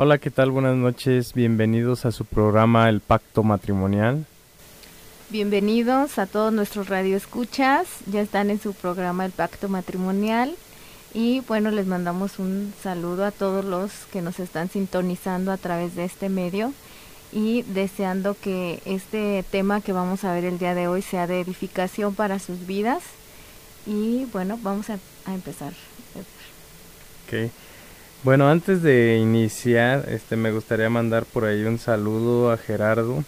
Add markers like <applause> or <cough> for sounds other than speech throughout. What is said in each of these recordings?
Hola, ¿qué tal? Buenas noches. Bienvenidos a su programa El Pacto Matrimonial. Bienvenidos a todos nuestros radioescuchas. Ya están en su programa El Pacto Matrimonial. Y bueno, les mandamos un saludo a todos los que nos están sintonizando a través de este medio y deseando que este tema que vamos a ver el día de hoy sea de edificación para sus vidas. Y bueno, vamos a, empezar. Okay. Bueno, antes de iniciar, este, me gustaría mandar por ahí un saludo a Gerardo.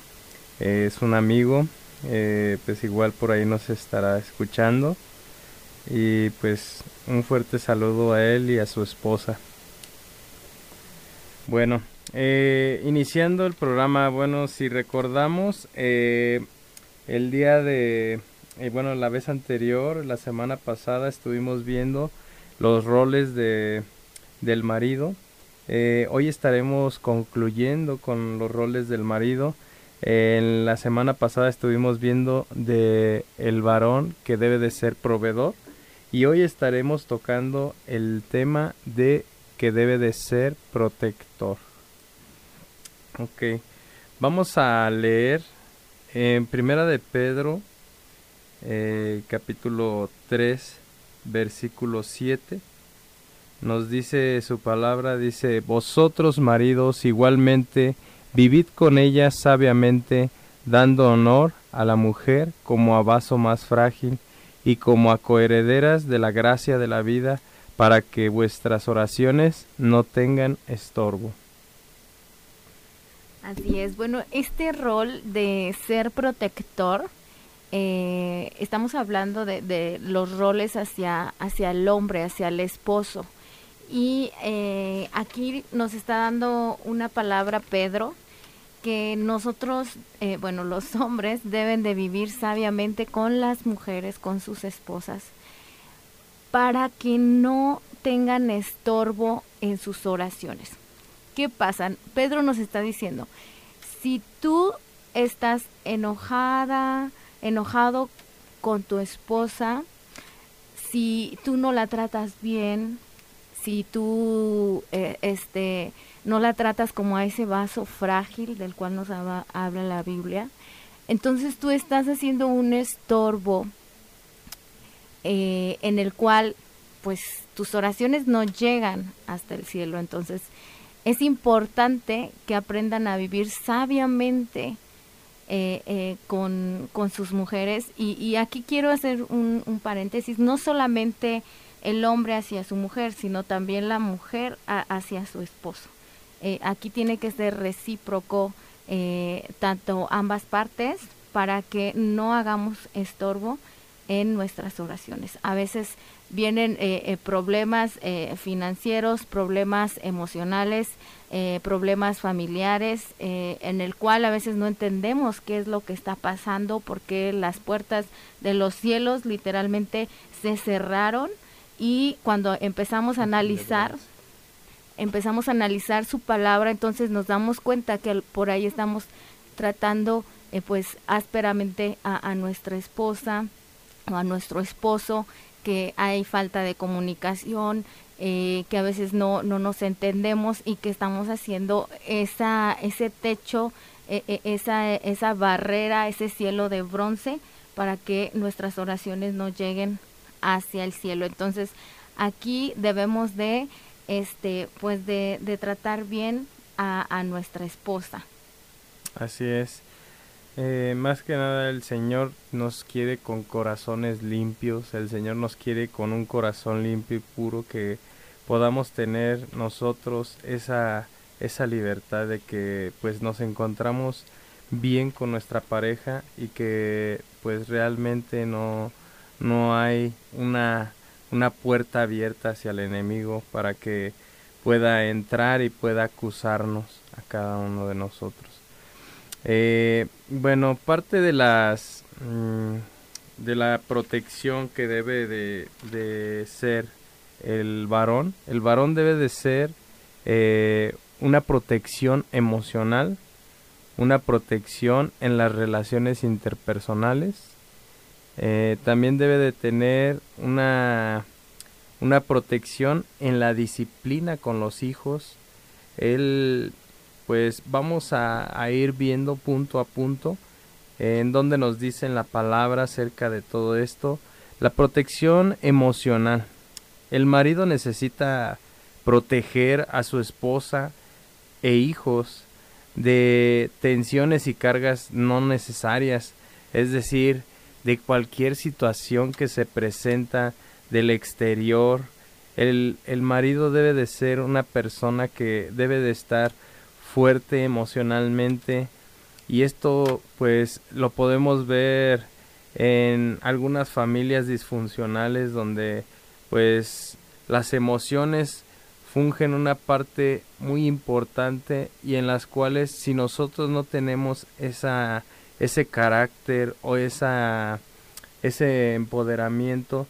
Eh, es un amigo, eh, pues igual por ahí nos estará escuchando. Y pues un fuerte saludo a él y a su esposa. Bueno, eh, iniciando el programa, bueno, si recordamos, el día de, bueno, la vez anterior, la semana pasada, estuvimos viendo los roles de del marido. Eh, hoy estaremos concluyendo con los roles del marido. en la semana pasada estuvimos viendo de el varón que debe de ser proveedor y hoy estaremos tocando el tema de que debe de ser protector. Ok, vamos a leer en Primera de Pedro, eh, capítulo 3, versículo 7 nos dice su palabra, dice, vosotros maridos igualmente vivid con ella sabiamente, dando honor a la mujer como a vaso más frágil y como a coherederas de la gracia de la vida, para que vuestras oraciones no tengan estorbo. Así es, bueno, este rol de ser protector, eh, estamos hablando de, de, los roles hacia, hacia el hombre, hacia el esposo. Y eh, aquí nos está dando una palabra Pedro que nosotros, eh, bueno, los <laughs> hombres deben de vivir sabiamente con las mujeres, con sus esposas, para que no tengan estorbo en sus oraciones. ¿Qué pasa? Pedro nos está diciendo, si tú estás enojada, enojado con tu esposa, si tú no la tratas bien, si tú eh, este no la tratas como a ese vaso frágil del cual nos habla, la Biblia, entonces tú estás haciendo un estorbo eh, en el cual pues tus oraciones no llegan hasta el cielo. Entonces es importante que aprendan a vivir sabiamente eh, con, sus mujeres. Y, aquí quiero hacer un paréntesis, no solamente el hombre hacia su mujer, sino también la mujer hacia su esposo. Eh, aquí tiene que ser recíproco eh, tanto ambas partes para que no hagamos estorbo en nuestras oraciones. A veces vienen eh, problemas financieros, problemas emocionales, problemas familiares, en el cual a veces no entendemos qué es lo que está pasando, porque las puertas de los cielos literalmente se cerraron y cuando empezamos a analizar, empezamos a analizar su palabra, entonces nos damos cuenta que por ahí estamos tratando eh, pues ásperamente a, nuestra esposa o a nuestro esposo, que hay falta de comunicación, eh, que a veces no, no nos entendemos y que estamos haciendo esa, ese techo, e, e, esa, esa barrera, ese cielo de bronce para que nuestras oraciones no lleguen hacia el cielo. Entonces, aquí debemos de, este, pues de, de tratar bien a, nuestra esposa. Así es. Eh, más que nada el Señor nos quiere con corazones limpios, el Señor nos quiere con un corazón limpio y puro que podamos tener nosotros esa, esa libertad de que pues nos encontramos bien con nuestra pareja y que pues realmente no, no hay una, una puerta abierta hacia el enemigo para que pueda entrar y pueda acusarnos a cada uno de nosotros. Eh, bueno, parte de las mm, de la protección que debe de, de, ser el varón, el varón debe de ser eh, una protección emocional, una protección en las relaciones interpersonales, eh, también debe de tener una, una protección en la disciplina con los hijos. él pues vamos a, ir viendo punto a punto en donde nos dicen la palabra acerca de todo esto. La protección emocional. El marido necesita proteger a su esposa e hijos de tensiones y cargas no necesarias, es decir, de cualquier situación que se presenta del exterior. El, el marido debe de ser una persona que debe de estar fuerte emocionalmente y esto pues lo podemos ver en algunas familias disfuncionales donde pues las emociones fungen una parte muy importante y en las cuales si nosotros no tenemos esa ese carácter o esa ese empoderamiento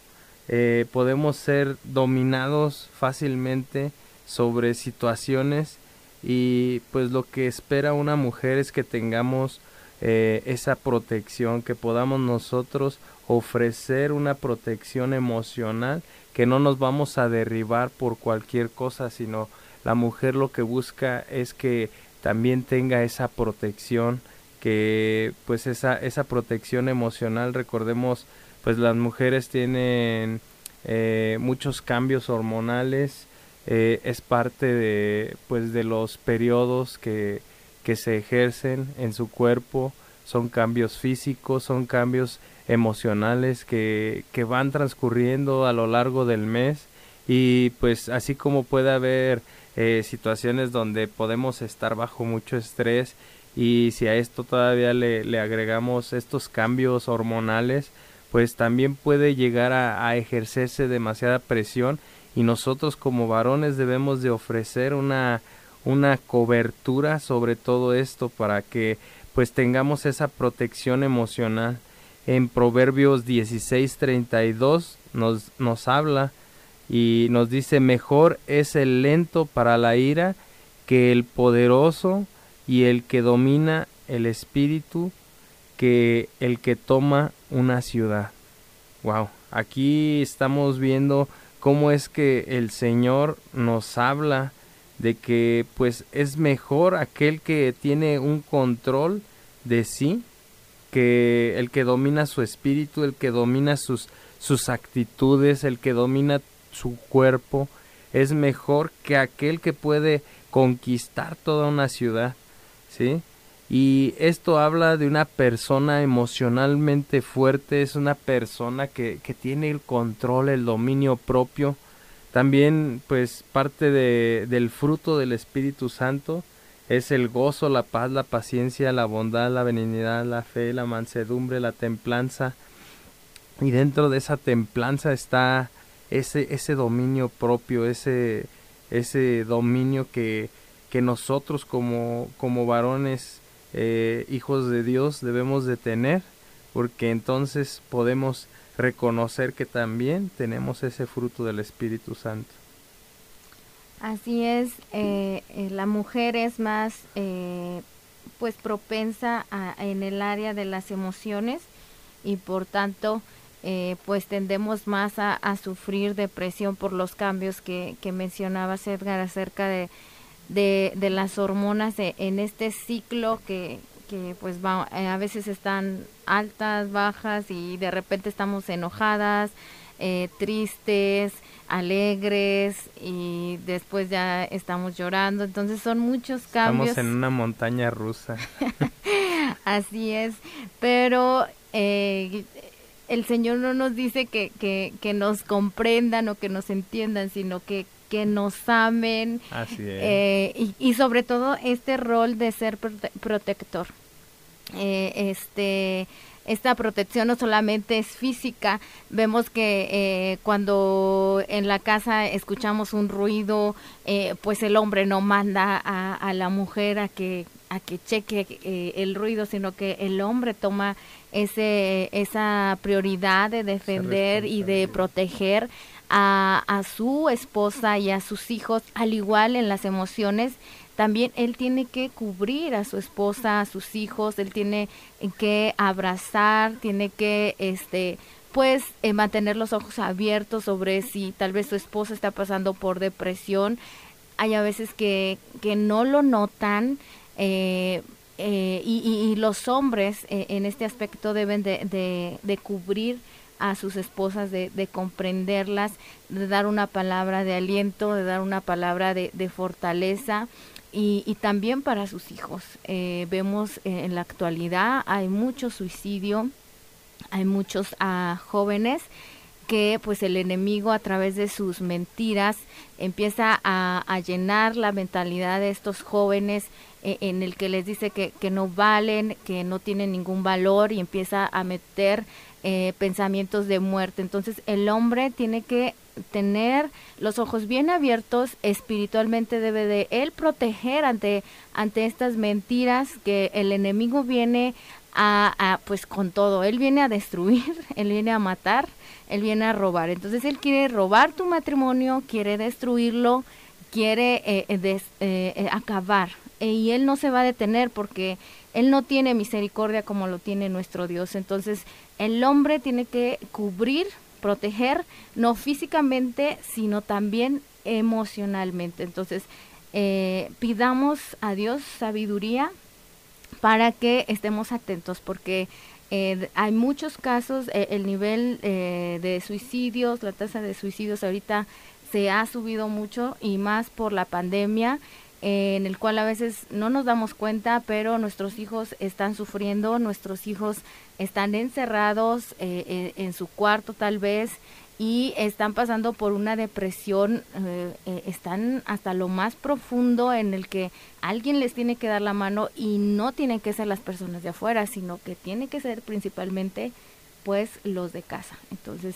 eh, podemos ser dominados fácilmente sobre situaciones y pues lo que espera una mujer es que tengamos eh, esa protección, que podamos nosotros ofrecer una protección emocional, que no nos vamos a derribar por cualquier cosa, sino la mujer lo que busca es que también tenga esa protección, que pues esa, esa protección emocional, recordemos, pues las mujeres tienen eh, muchos cambios hormonales, eh, es parte de pues de los periodos que, que se ejercen en su cuerpo son cambios físicos son cambios emocionales que, que van transcurriendo a lo largo del mes y pues así como puede haber eh, situaciones donde podemos estar bajo mucho estrés y si a esto todavía le, agregamos estos cambios hormonales pues también puede llegar a, a ejercerse demasiada presión y nosotros como varones debemos de ofrecer una una cobertura sobre todo esto para que pues tengamos esa protección emocional. En Proverbios 16:32 nos, nos habla y nos dice, mejor es el lento para la ira que el poderoso y el que domina el espíritu que el que toma una ciudad. Wow, aquí estamos viendo cómo es que el Señor nos habla de que pues es mejor aquel que tiene un control de sí que el que domina su espíritu, el que domina sus sus actitudes, el que domina su cuerpo, es mejor que aquel que puede conquistar toda una ciudad, ¿sí? Y esto habla de una persona emocionalmente fuerte, es una persona que, que tiene el control, el dominio propio. También, pues, parte de, del fruto del Espíritu Santo es el gozo, la paz, la paciencia, la bondad, la benignidad, la fe, la mansedumbre, la templanza. Y dentro de esa templanza está ese, ese dominio propio, ese, ese dominio que, que nosotros como, como varones eh, hijos de Dios debemos de tener, porque entonces podemos reconocer que también tenemos ese fruto del Espíritu Santo. Así es, eh, eh, la mujer es más pues propensa en el área de las emociones y por tanto pues tendemos más a, sufrir depresión por los cambios que, que mencionaba Edgar acerca de, de, de las hormonas en este ciclo que, que pues va, eh, a veces están altas, bajas y de repente estamos enojadas, eh, tristes, alegres y después ya estamos llorando. Entonces son muchos cambios. Estamos en una montaña rusa. <laughs> Así es, pero eh, el Señor no nos dice que, que, que nos comprendan o que nos entiendan, sino que que nos amen eh, y, sobre todo este rol de ser protector. Eh, este esta protección no solamente es física, vemos que eh, cuando en la casa escuchamos un ruido, pues el hombre no manda a, la mujer a que a que cheque el ruido, sino que el hombre toma ese esa prioridad de defender y de proteger a, a su esposa y a sus hijos, al igual en las emociones, también él tiene que cubrir a su esposa, a sus hijos, él tiene que abrazar, tiene que este pues eh, mantener los ojos abiertos sobre si tal vez su esposa está pasando por depresión, hay a veces que, que no lo notan. Eh, eh, y, los hombres en este aspecto deben de, de, cubrir a sus esposas, de, de, comprenderlas, de dar una palabra de aliento, de dar una palabra de, fortaleza y, también para sus hijos. Eh, vemos en la actualidad hay mucho suicidio, hay muchos ah, jóvenes que pues el enemigo a través de sus mentiras empieza a, llenar la mentalidad de estos jóvenes eh, en el que les dice que, no valen, que no tienen ningún valor y empieza a meter eh, pensamientos de muerte. Entonces el hombre tiene que tener los ojos bien abiertos, espiritualmente debe de él proteger ante, ante estas mentiras que el enemigo viene a, pues con todo, él viene a destruir, <laughs> él viene a matar, él viene a robar. Entonces él quiere robar tu matrimonio, quiere destruirlo, quiere eh, eh, eh, acabar. Y él no se va a detener porque él no tiene misericordia como lo tiene nuestro Dios. Entonces el hombre tiene que cubrir, proteger, no físicamente, sino también emocionalmente. Entonces pidamos a Dios sabiduría para que estemos atentos porque eh, hay muchos casos, eh, el nivel eh, de suicidios, la tasa de suicidios ahorita se ha subido mucho y más por la pandemia, en el cual a veces no nos damos cuenta, pero nuestros hijos están sufriendo, nuestros hijos están encerrados en su cuarto tal vez y están pasando por una depresión, eh, eh, están hasta lo más profundo en el que alguien les tiene que dar la mano y no tienen que ser las personas de afuera, sino que tiene que ser principalmente pues los de casa. Entonces,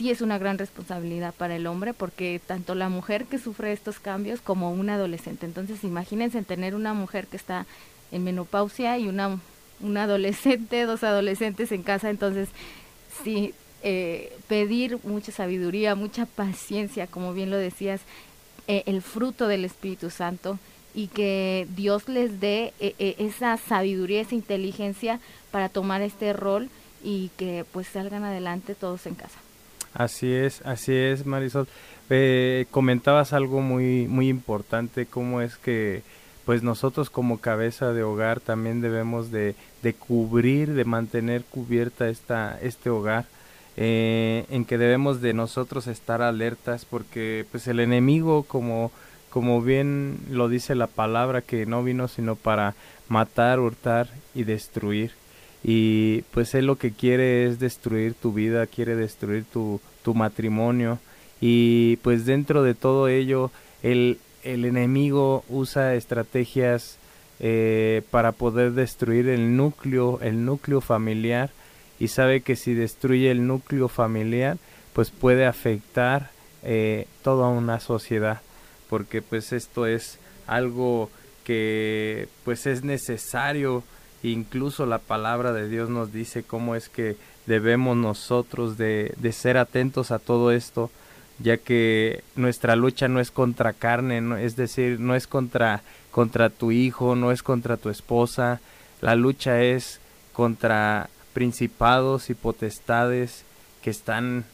sí es una gran responsabilidad para el hombre porque tanto la mujer que sufre estos cambios como un adolescente. Entonces, imagínense tener una mujer que está en menopausia y una un adolescente, <laughs> dos adolescentes en casa, entonces sí eh, pedir mucha sabiduría, mucha paciencia, como bien lo decías, eh, el fruto del Espíritu Santo y que Dios les dé eh, esa sabiduría, esa inteligencia para tomar este rol y que pues salgan adelante todos en casa. Así es, así es, Marisol. comentabas algo muy muy importante, cómo es que pues nosotros como cabeza de hogar también debemos de, de cubrir, de mantener cubierta esta este hogar eh, en que debemos de nosotros estar alertas porque pues el enemigo como como bien lo dice la palabra que no vino sino para matar, hurtar y destruir y pues él lo que quiere es destruir tu vida, quiere destruir tu, tu matrimonio. Y pues dentro de todo ello el, el enemigo usa estrategias eh, para poder destruir el núcleo, el núcleo familiar. Y sabe que si destruye el núcleo familiar, pues puede afectar eh, toda una sociedad, porque pues esto es algo que pues es necesario, incluso la palabra de Dios nos dice cómo es que debemos nosotros de, de ser atentos a todo esto, ya que nuestra lucha no es contra carne, es decir, no es contra, contra tu hijo, no es contra tu esposa, la lucha es contra principados y potestades que están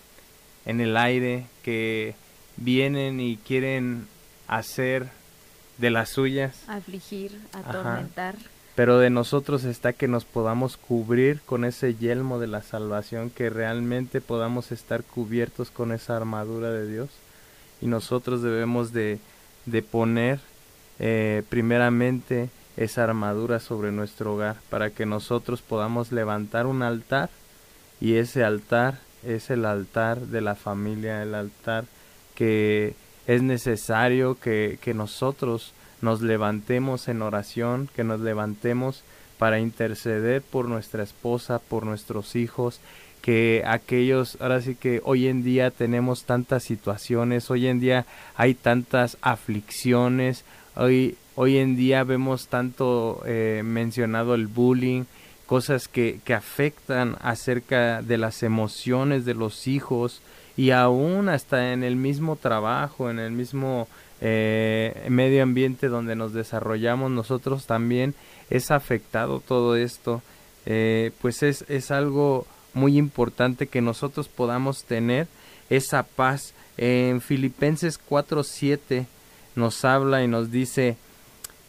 en el aire, que vienen y quieren hacer de las suyas. Afligir, atormentar. Pero de nosotros está que nos podamos cubrir con ese yelmo de la salvación, que realmente podamos estar cubiertos con esa armadura de Dios. Y nosotros debemos de, de poner eh, primeramente esa armadura sobre nuestro hogar para que nosotros podamos levantar un altar y ese altar es el altar de la familia, el altar que es necesario que, que nosotros nos levantemos en oración, que nos levantemos para interceder por nuestra esposa, por nuestros hijos, que aquellos, ahora sí que hoy en día tenemos tantas situaciones, hoy en día hay tantas aflicciones, hoy Hoy en día vemos tanto eh, mencionado el bullying, cosas que, que afectan acerca de las emociones de los hijos y aún hasta en el mismo trabajo, en el mismo eh, medio ambiente donde nos desarrollamos nosotros también es afectado todo esto. Eh, pues es, es algo muy importante que nosotros podamos tener esa paz. En Filipenses 4.7 nos habla y nos dice,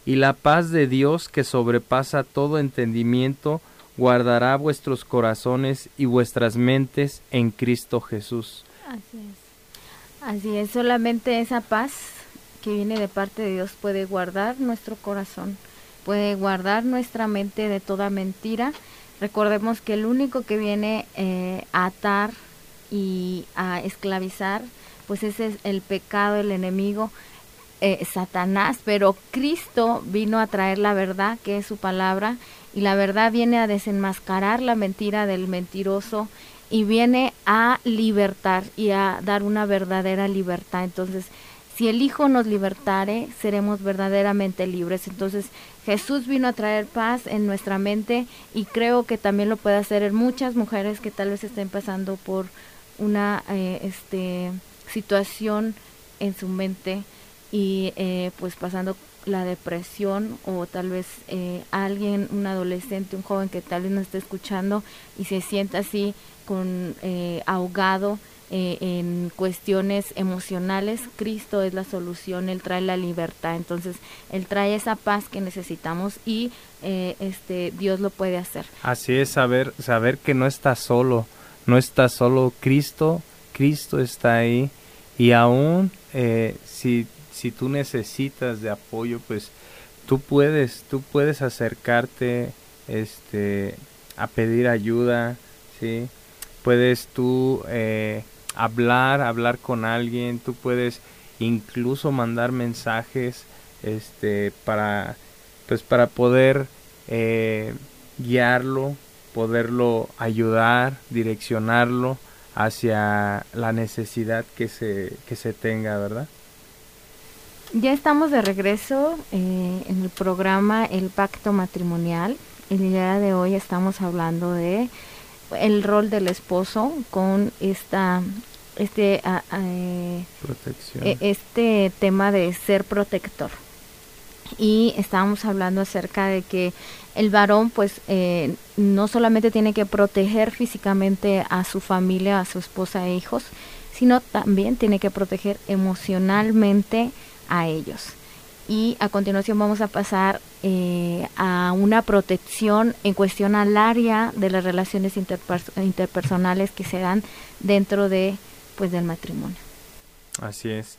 y la paz de Dios que sobrepasa todo entendimiento, guardará vuestros corazones y vuestras mentes en Cristo Jesús. Así es. Así es, solamente esa paz que viene de parte de Dios puede guardar nuestro corazón, puede guardar nuestra mente de toda mentira. Recordemos que el único que viene eh, a atar y a esclavizar, pues ese es el pecado, el enemigo, eh, Satanás, pero Cristo vino a traer la verdad, que es su palabra, y la verdad viene a desenmascarar la mentira del mentiroso y viene a libertar y a dar una verdadera libertad. Entonces, si el Hijo nos libertare, seremos verdaderamente libres. Entonces, Jesús vino a traer paz en nuestra mente y creo que también lo puede hacer en muchas mujeres que tal vez estén pasando por una eh, este, situación en su mente y eh, pues pasando la depresión o tal vez eh, alguien, un adolescente, un joven que tal vez no esté escuchando y se sienta así con eh, ahogado eh, en cuestiones emocionales, Cristo es la solución, Él trae la libertad, entonces Él trae esa paz que necesitamos y este Dios lo puede hacer. Así es, saber, saber que no está solo, no está solo Cristo, Cristo está ahí y aún si si tú necesitas de apoyo, pues tú puedes, tú puedes acercarte este, a pedir ayuda, ¿sí? Puedes tú eh, hablar, hablar con alguien, tú puedes incluso mandar mensajes este, para, pues para poder eh, guiarlo, poderlo ayudar, direccionarlo hacia la necesidad que se, que se tenga, ¿verdad? Ya estamos de regreso eh, en el programa El Pacto Matrimonial. El día de hoy estamos hablando de el rol del esposo con esta este e, este tema de ser protector y estábamos hablando acerca de que el varón pues eh, no solamente tiene que proteger físicamente a su familia a su esposa e hijos sino también tiene que proteger emocionalmente a ellos. Y a continuación vamos a pasar eh, a una protección en cuestión al área de las relaciones interpersonales que se dan dentro de pues del matrimonio. Así es.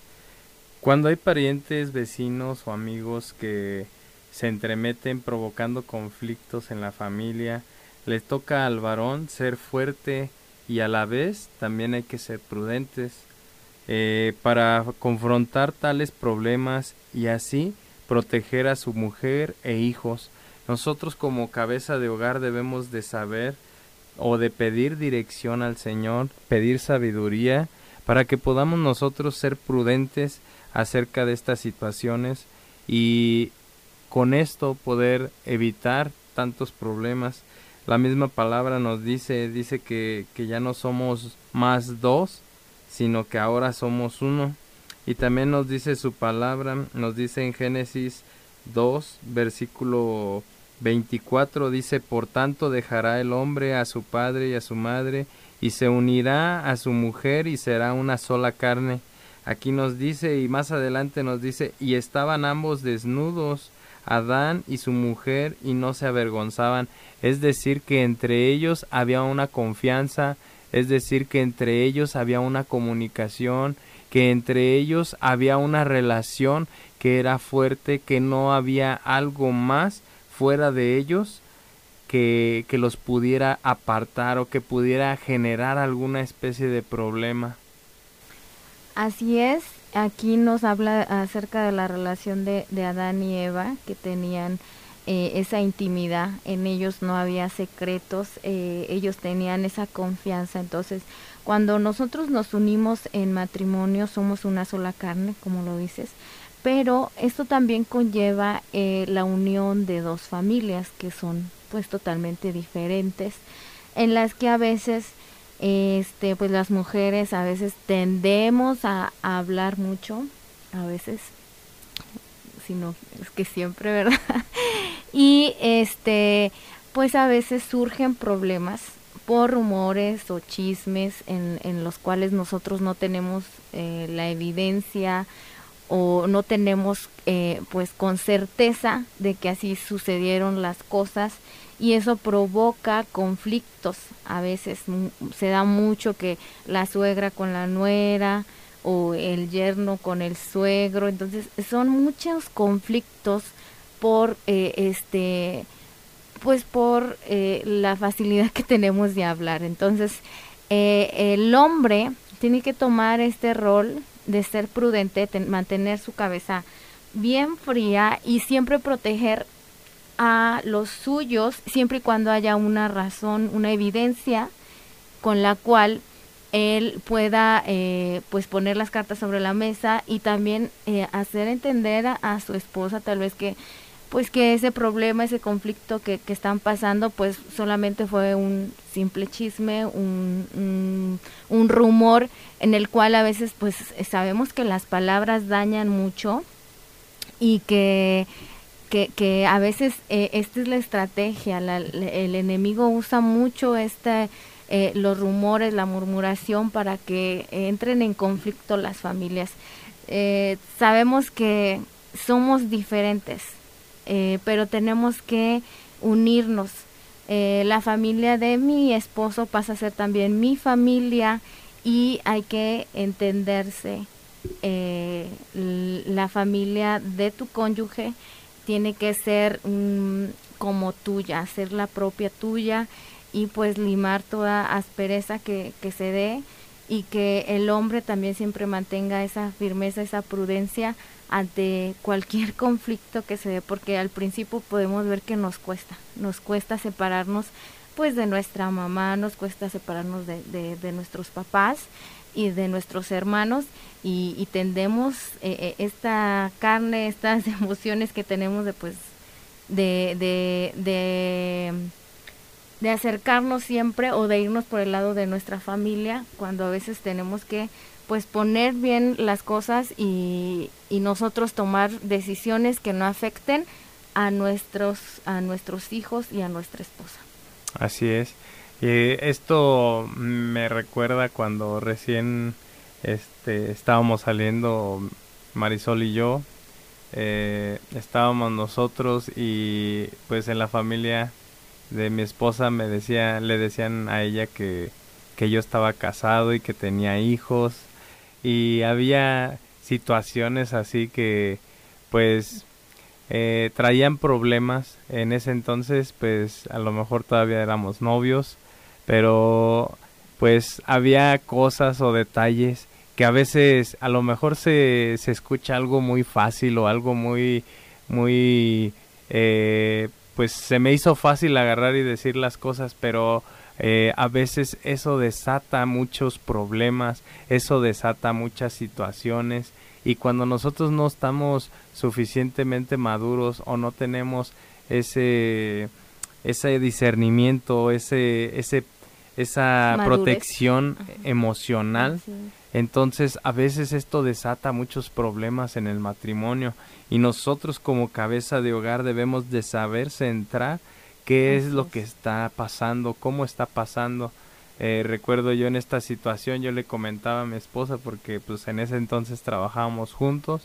Cuando hay parientes, vecinos o amigos que se entremeten provocando conflictos en la familia, les toca al varón ser fuerte y a la vez también hay que ser prudentes eh, para confrontar tales problemas y así proteger a su mujer e hijos. Nosotros como cabeza de hogar debemos de saber o de pedir dirección al Señor, pedir sabiduría para que podamos nosotros ser prudentes acerca de estas situaciones y con esto poder evitar tantos problemas. La misma palabra nos dice, dice que, que ya no somos más dos, sino que ahora somos uno. Y también nos dice su palabra, nos dice en Génesis 2, versículo 24, dice, por tanto dejará el hombre a su padre y a su madre, y se unirá a su mujer y será una sola carne. Aquí nos dice, y más adelante nos dice, y estaban ambos desnudos, Adán y su mujer, y no se avergonzaban. Es decir, que entre ellos había una confianza, es decir, que entre ellos había una comunicación, que entre ellos había una relación que era fuerte, que no había algo más fuera de ellos que, que los pudiera apartar o que pudiera generar alguna especie de problema. Así es, aquí nos habla acerca de la relación de, de Adán y Eva que tenían eh, esa intimidad, en ellos no había secretos, eh, ellos tenían esa confianza. Entonces, cuando nosotros nos unimos en matrimonio, somos una sola carne, como lo dices, pero esto también conlleva eh, la unión de dos familias que son pues totalmente diferentes, en las que a veces este pues las mujeres a veces tendemos a hablar mucho, a veces sino es que siempre, <laughs> ¿verdad? Y este, pues a veces surgen problemas por rumores o chismes en, en los cuales nosotros no tenemos eh, la evidencia o no tenemos eh, pues con certeza de que así sucedieron las cosas. Y eso provoca conflictos. A veces se da mucho que la suegra con la nuera o el yerno con el suegro. Entonces son muchos conflictos por eh, este pues por eh, la facilidad que tenemos de hablar. Entonces el hombre tiene que tomar este rol de ser prudente, mantener su cabeza bien fría y siempre proteger a los suyos, siempre y cuando haya una razón, una evidencia con la cual él pueda eh, pues poner las cartas sobre la mesa y también eh, hacer entender a, su esposa tal vez que pues que ese problema, ese conflicto que, que, están pasando, pues solamente fue un simple chisme, un, un, rumor en el cual a veces pues sabemos que las palabras dañan mucho y que, que, que a veces eh, esta es la estrategia, el enemigo usa mucho este, eh, los rumores, la murmuración para que entren en conflicto las familias. Eh, sabemos que somos diferentes, eh, pero tenemos que unirnos. Eh, la familia de mi esposo pasa a ser también mi familia y hay que entenderse. Eh, la familia de tu cónyuge tiene que ser como tuya, ser la propia tuya y pues limar toda aspereza que, que se dé y que el hombre también siempre mantenga esa firmeza, esa prudencia ante cualquier <laughs> conflicto que se dé, porque al principio podemos ver que nos cuesta, nos cuesta separarnos pues de nuestra mamá, nos cuesta separarnos de, de, nuestros papás y de nuestros hermanos y, tendemos eh, eh, esta carne, <laughs> estas <laughs> emociones que tenemos de pues de, de, de, de acercarnos siempre o de irnos por el lado de nuestra familia cuando a veces tenemos que pues poner bien las cosas y, y nosotros tomar decisiones que no afecten a nuestros a nuestros hijos y a nuestra esposa. Así es. Y esto me recuerda cuando recién este estábamos saliendo Marisol y yo eh, estábamos nosotros y pues en la familia de mi esposa me decía le decían a ella que que yo estaba casado y que tenía hijos. Y había situaciones así que pues eh, traían problemas. En ese entonces pues a lo mejor todavía éramos novios pero pues había cosas o detalles que a veces a lo mejor se, se escucha algo muy fácil o algo muy muy eh, pues se me hizo fácil agarrar y decir las cosas pero eh, a veces eso desata muchos problemas, eso desata muchas situaciones y cuando nosotros no estamos suficientemente maduros o no tenemos ese ese discernimiento, ese ese esa protección emocional, entonces a veces esto desata muchos problemas en el matrimonio y nosotros como cabeza de hogar debemos de saber centrar qué es lo que está pasando, cómo está pasando. Eh, recuerdo yo en esta situación, yo le comentaba a mi esposa porque pues en ese entonces trabajábamos juntos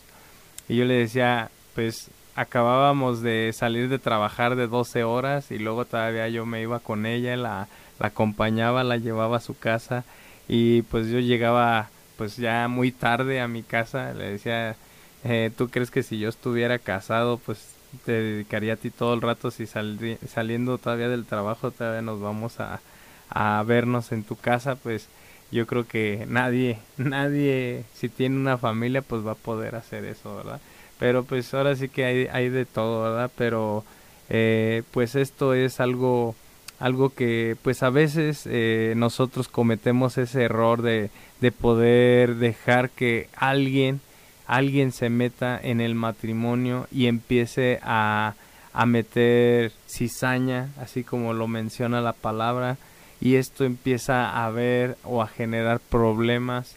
y yo le decía, pues acabábamos de salir de trabajar de 12 horas y luego todavía yo me iba con ella, la, la acompañaba, la llevaba a su casa y pues yo llegaba pues ya muy tarde a mi casa, le decía, eh, ¿tú crees que si yo estuviera casado pues te dedicaría a ti todo el rato si saliendo todavía del trabajo todavía nos vamos a, a vernos en tu casa, pues yo creo que nadie, <laughs> nadie, si tiene una familia, pues va a poder hacer eso, ¿verdad? Pero pues ahora sí que hay, hay de todo, ¿verdad? Pero eh, pues esto es algo, algo que pues a veces eh, nosotros cometemos ese error de, de poder dejar que alguien alguien se meta en el matrimonio y empiece a, a meter cizaña, así como lo menciona la palabra, y esto empieza a ver o a generar problemas.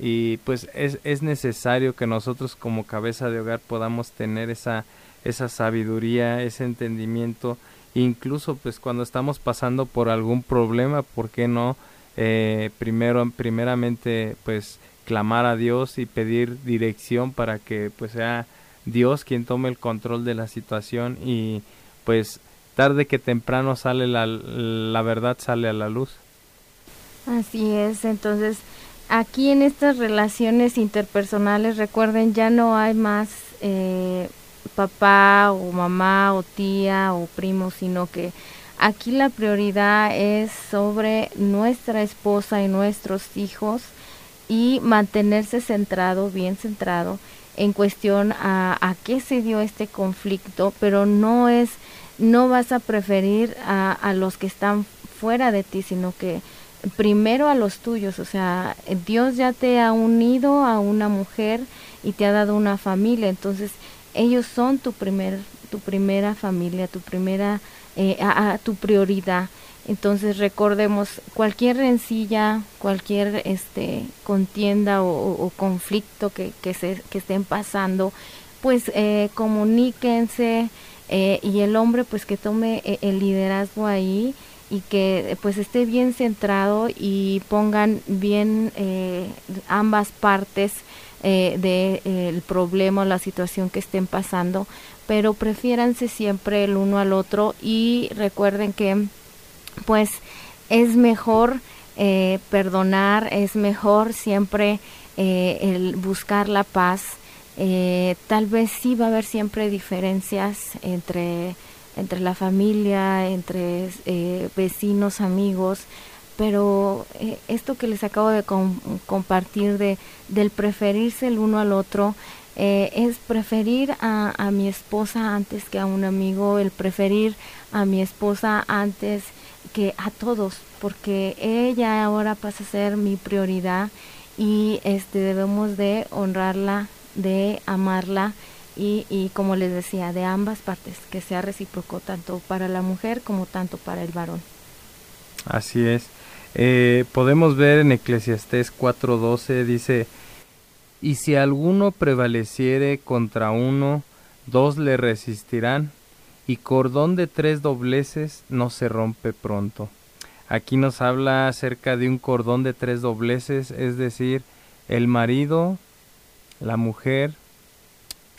Y pues es, es necesario que nosotros como cabeza de hogar podamos tener esa, esa sabiduría, ese entendimiento, incluso pues cuando estamos pasando por algún problema, ¿por qué no? Eh, primero, primeramente, pues clamar a Dios y pedir dirección para que pues sea Dios quien tome el control de la situación y pues tarde que temprano sale la, la verdad sale a la luz. Así es, entonces aquí en estas relaciones interpersonales recuerden ya no hay más eh, papá o mamá o tía o primo, sino que aquí la prioridad es sobre nuestra esposa y nuestros hijos y mantenerse centrado, bien centrado en cuestión a, a qué se dio este conflicto, pero no es, no vas a preferir a, a los que están fuera de ti, sino que primero a los tuyos, o sea, Dios ya te ha unido a una mujer y te ha dado una familia, entonces ellos son tu primer, tu primera familia, tu primera, eh, a, tu prioridad. Entonces recordemos cualquier rencilla, cualquier este contienda o, conflicto que, que, se, que estén pasando, pues eh, comuníquense eh, y el hombre pues que tome eh, el liderazgo ahí y que pues esté bien centrado y pongan bien ambas partes eh, del eh, problema o la situación que estén pasando, pero prefiéranse siempre el uno al otro y recuerden que pues es mejor eh, perdonar, es mejor siempre eh, el buscar la paz. Eh, tal vez sí va a haber siempre diferencias entre entre la familia, entre vecinos, amigos, pero eh, esto que les acabo de com compartir de del preferirse el uno al otro eh, es preferir a, a, mi esposa antes que a un amigo, el preferir a mi esposa antes que a todos, porque ella ahora pasa a ser mi prioridad y este debemos de honrarla, de amarla y, y como les decía, de ambas partes, que sea recíproco tanto para la mujer como tanto para el varón. Así es. Eh, podemos ver en Eclesiastés 4:12 dice, y si alguno prevaleciere contra uno, dos le resistirán, y cordón de tres dobleces no se rompe pronto. Aquí nos habla acerca de un cordón de tres dobleces, es decir, el marido, la mujer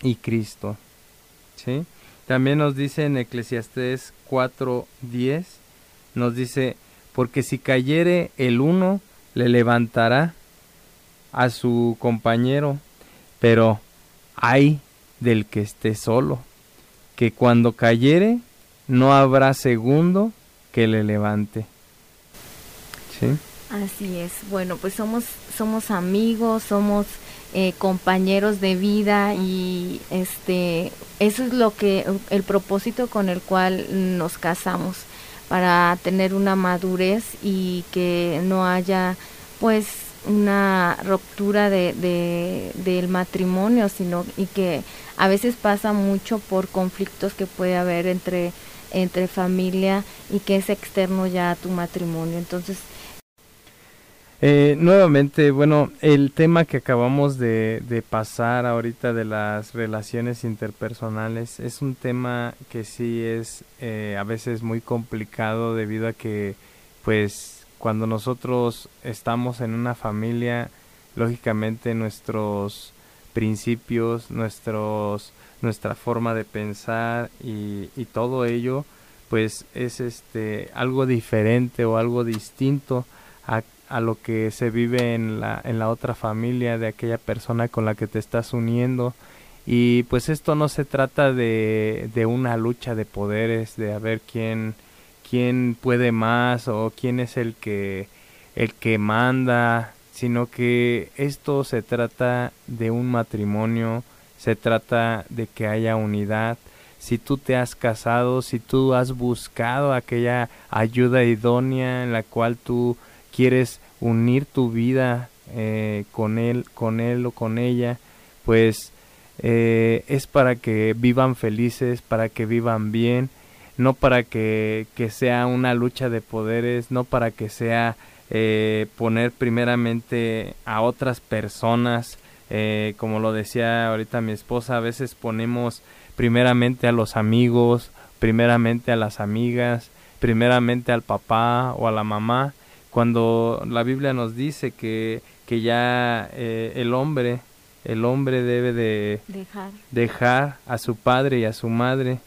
y Cristo. ¿sí? También nos dice en Eclesiastés 4:10, nos dice, porque si cayere el uno, le levantará a su compañero, pero hay del que esté solo, que cuando cayere, no habrá segundo que le levante. ¿Sí? Así es. Bueno, pues somos somos amigos, somos eh, compañeros de vida y este eso es lo que el propósito con el cual nos casamos para tener una madurez y que no haya pues una ruptura de, de, del matrimonio sino y que a veces pasa mucho por conflictos que puede haber entre entre familia y que es externo ya a tu matrimonio. Entonces eh, nuevamente, bueno, el tema que acabamos de, pasar ahorita de las relaciones interpersonales es un tema que sí es eh, a veces muy complicado debido a que, pues, cuando nosotros estamos en una familia, lógicamente nuestros principios, nuestros, nuestra forma de pensar y, y todo ello, pues es este algo diferente o algo distinto a a lo que se vive en la, en la otra familia de aquella persona con la que te estás uniendo. Y pues esto no se trata de, de una lucha de poderes, de a ver quién, quién puede más o quién es el que, el que manda, sino que esto se trata de un matrimonio, se trata de que haya unidad. Si tú te has casado, si tú has buscado aquella ayuda idónea en la cual tú quieres unir tu vida eh, con él, con él o con ella, pues eh, es para que vivan felices, para que vivan bien, no para que, que sea una lucha de poderes, no para que sea eh, poner primeramente a otras personas, eh, como lo decía ahorita mi esposa, a veces ponemos primeramente a los amigos, primeramente a las amigas, primeramente al papá o a la mamá, cuando la Biblia nos dice que, que ya eh, el hombre el hombre debe de dejar. dejar a su padre y a su madre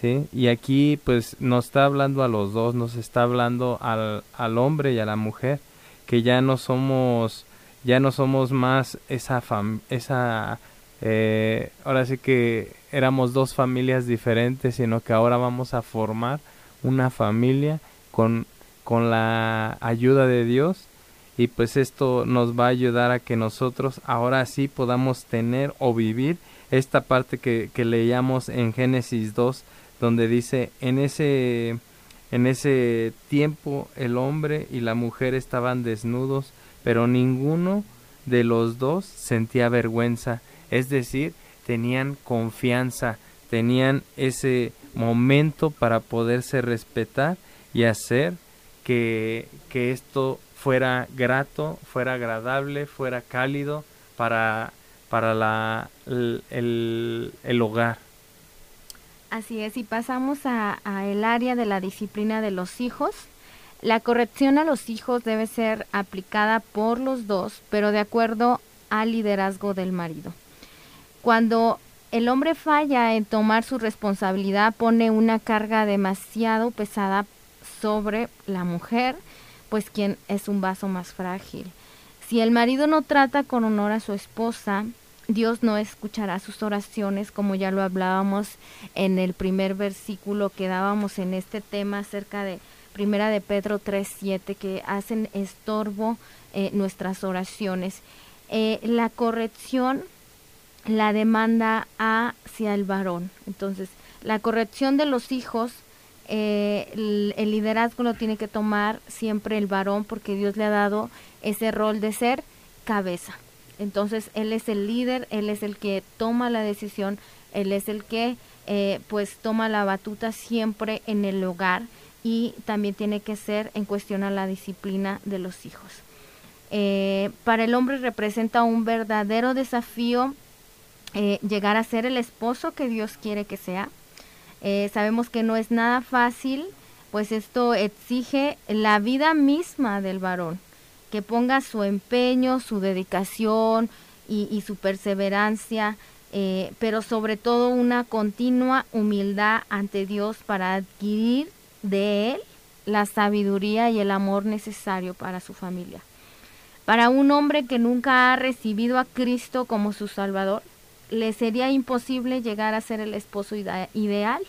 ¿sí? y aquí pues nos está hablando a los dos nos está hablando al, al hombre y a la mujer que ya no somos ya no somos más esa fam esa eh, ahora sí que éramos dos familias diferentes sino que ahora vamos a formar una familia con con la ayuda de Dios y pues esto nos va a ayudar a que nosotros ahora sí podamos tener o vivir esta parte que, que leíamos en Génesis 2 donde dice en ese en ese tiempo el hombre y la mujer estaban desnudos pero ninguno de los dos sentía vergüenza. Es decir tenían confianza tenían ese momento para poderse respetar y hacer que, esto fuera grato, fuera agradable, fuera cálido para, para la, el, el, hogar. Así es, y pasamos a, a, el área de la disciplina de los hijos. La corrección a los hijos debe ser aplicada por los dos, pero de acuerdo al liderazgo del marido. Cuando el hombre falla en tomar su responsabilidad, pone una carga demasiado pesada sobre la mujer, pues quien es un vaso más frágil. Si el marido no trata con honor a su esposa, Dios no escuchará sus oraciones, como ya lo hablábamos en el primer versículo que dábamos en este tema acerca de Primera de Pedro 3:7 que hacen estorbo eh, nuestras oraciones. Eh, la corrección la demanda hacia el varón. Entonces, la corrección de los hijos eh, el, liderazgo lo tiene que tomar siempre el varón porque Dios le ha dado ese rol de ser cabeza. Entonces él es el líder, él es el que toma la decisión, él es el que eh, pues toma la batuta siempre en el hogar y también tiene que ser en cuestión a la disciplina de los hijos. Eh, para el hombre representa un verdadero desafío llegar a ser el esposo que Dios quiere que sea, eh, sabemos que no es nada fácil, pues esto exige la vida misma del varón, que ponga su empeño, su dedicación y, su perseverancia, eh, pero sobre todo una continua humildad ante Dios para adquirir de Él la sabiduría y el amor necesario para su familia. Para un hombre que nunca ha recibido a Cristo como su Salvador, le sería imposible llegar a ser el esposo ideal,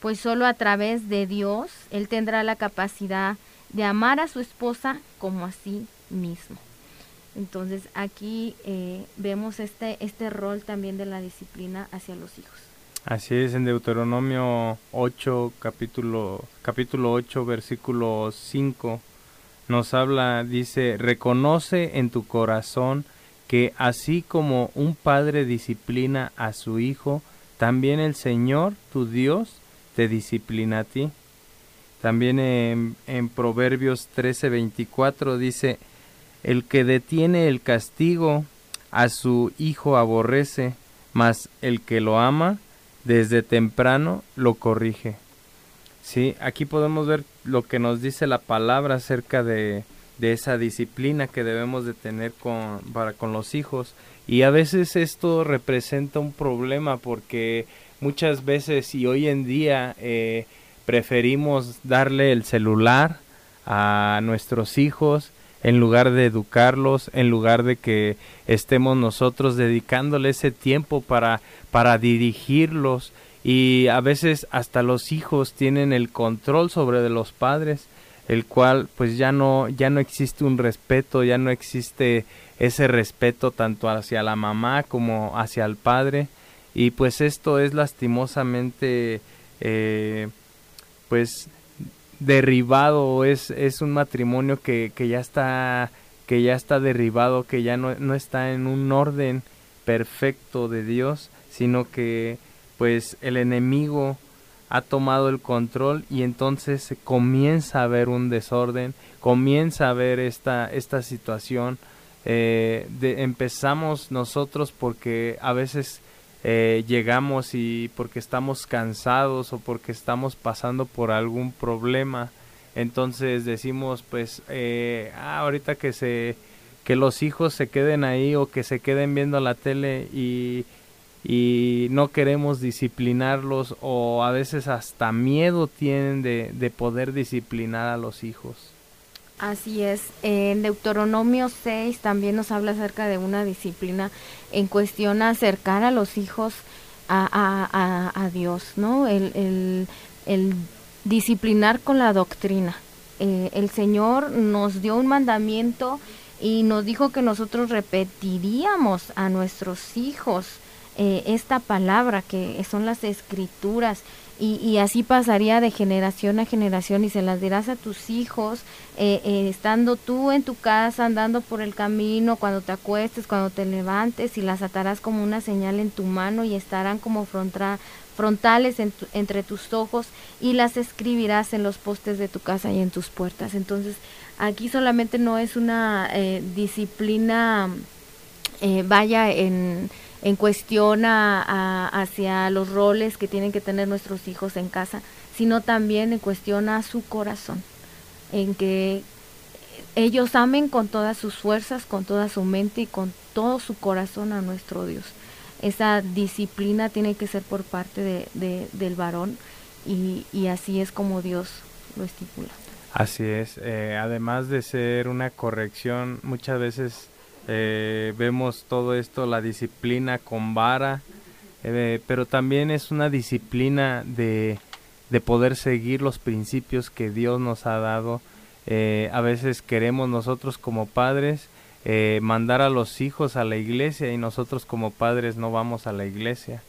pues solo a través de Dios él tendrá la capacidad de amar a su esposa como a sí mismo. Entonces aquí eh, vemos este, este rol también de la disciplina hacia los hijos. Así es, en Deuteronomio 8, capítulo, capítulo 8, versículo 5, nos habla, dice, reconoce en tu corazón que así como un padre disciplina a su hijo, también el Señor, tu Dios, te disciplina a ti. También en, en Proverbios 13:24 dice, el que detiene el castigo a su hijo aborrece, mas el que lo ama desde temprano lo corrige. Sí, aquí podemos ver lo que nos dice la palabra acerca de, de esa disciplina que debemos de tener con, para con los hijos. Y a veces esto representa un problema porque muchas veces y hoy en día eh, preferimos darle el celular a nuestros hijos en lugar de educarlos, en lugar de que estemos nosotros dedicándole ese tiempo para, para dirigirlos. Y a veces hasta los hijos tienen el control sobre de los padres el cual pues ya no ya no existe un respeto ya no existe ese respeto tanto hacia la mamá como hacia el padre. Y pues esto es lastimosamente eh, pues derribado es es un matrimonio que, que ya está que ya está derribado que ya no, no está en un orden perfecto de Dios sino que pues el enemigo ha tomado el control y entonces se comienza a ver un desorden, comienza a ver esta, esta situación. Eh, empezamos nosotros porque a veces eh, llegamos y porque estamos cansados o porque estamos pasando por algún problema, entonces decimos pues eh, ah, ahorita que se que los hijos se queden ahí o que se queden viendo la tele y, y no queremos disciplinarlos o a veces hasta miedo tienen de, de poder disciplinar a los hijos. Así es. En Deuteronomio 6 también nos habla acerca de una disciplina en cuestión a acercar a los hijos a, a, a, Dios, ¿no? El, el, el, disciplinar con la doctrina. Eh, el Señor nos dio un mandamiento y nos dijo que nosotros repetiríamos a nuestros hijos eh, esta palabra que son las escrituras. Y, así pasaría de generación a generación y se las dirás a tus hijos eh, eh, estando tú en tu casa andando por el camino cuando te acuestes cuando te levantes y las atarás como una señal en tu mano y estarán como frontales entre tus ojos y las escribirás en los postes de tu casa y en tus puertas. Entonces aquí solamente no es una disciplina vaya en en cuestión a, hacia los roles que tienen que tener nuestros hijos en casa, sino también en cuestión a su corazón, en que ellos amen con todas sus fuerzas, con toda su mente y con todo su corazón a nuestro Dios. Esa disciplina tiene que ser por parte de, del varón y, y, así es como Dios lo estipula. Así es, eh, además de ser una corrección, muchas veces eh, vemos todo esto, la disciplina con vara, eh, pero también es una disciplina de, de, poder seguir los principios que Dios nos ha dado. Eh, a veces queremos nosotros como padres mandar a los hijos a la iglesia y nosotros como padres no vamos a la iglesia.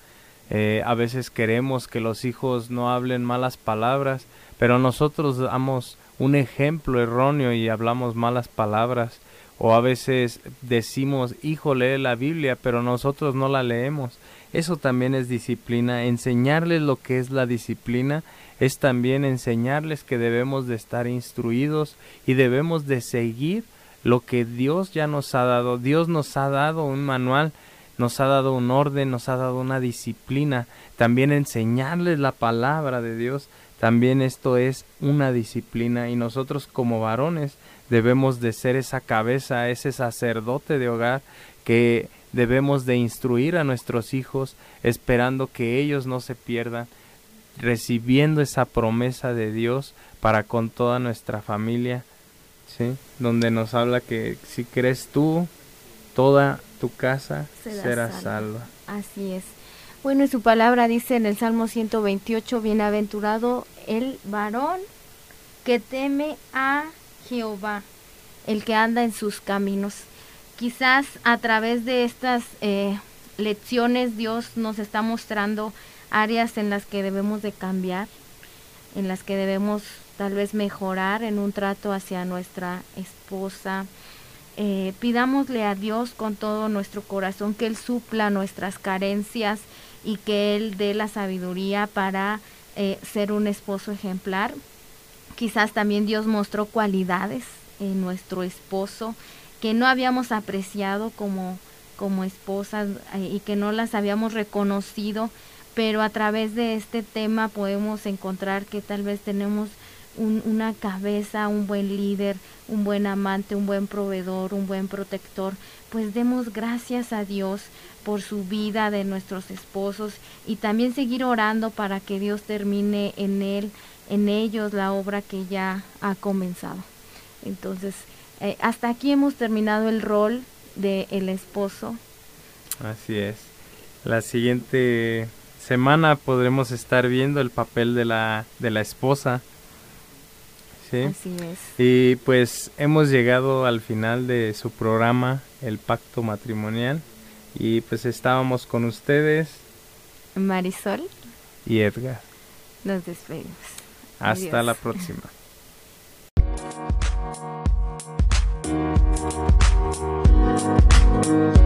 a veces queremos que los hijos no hablen malas palabras, pero nosotros damos un ejemplo erróneo y hablamos malas palabras o a veces decimos, hijo, lee la Biblia, pero nosotros no la leemos. Eso también es disciplina. Enseñarles lo que es la disciplina es también enseñarles que debemos de estar instruidos y debemos de seguir lo que Dios ya nos ha dado. Dios nos ha dado un manual, nos ha dado un orden, nos ha dado una disciplina. También enseñarles la palabra de Dios. También esto es una disciplina y nosotros como varones debemos de ser esa cabeza, ese sacerdote de hogar que debemos de instruir a nuestros hijos esperando que ellos no se pierdan, recibiendo esa promesa de Dios para con toda nuestra familia, ¿sí? Donde nos habla que si crees tú, toda tu casa será, salva. Así es. Bueno, y su palabra dice en el Salmo 128, bienaventurado el varón que teme a Jehová, el que anda en sus caminos. Quizás a través de estas eh, lecciones Dios nos está mostrando áreas en las que debemos de cambiar, en las que debemos tal vez mejorar en un trato hacia nuestra esposa. Eh, pidámosle a Dios con todo nuestro corazón que Él supla nuestras carencias y que Él dé la sabiduría para eh, ser un esposo ejemplar. Quizás también Dios mostró cualidades en nuestro esposo que no habíamos apreciado como, como esposas eh, y que no las habíamos reconocido, pero a través de este tema podemos encontrar que tal vez tenemos una cabeza, un buen líder, un buen amante, un buen proveedor, un buen protector, pues demos gracias a Dios por su vida de nuestros esposos y también seguir orando para que Dios termine en él en ellos la obra que ya ha comenzado. Entonces, eh, hasta aquí hemos terminado el rol de el esposo. Así es. La siguiente semana podremos estar viendo el papel de la, de la esposa. ¿Sí? Así es. Y pues hemos llegado al final de su programa, El Pacto Matrimonial. Y pues estábamos con ustedes. Marisol. Y Edgar. Nos despedimos. Hasta la próxima. <laughs>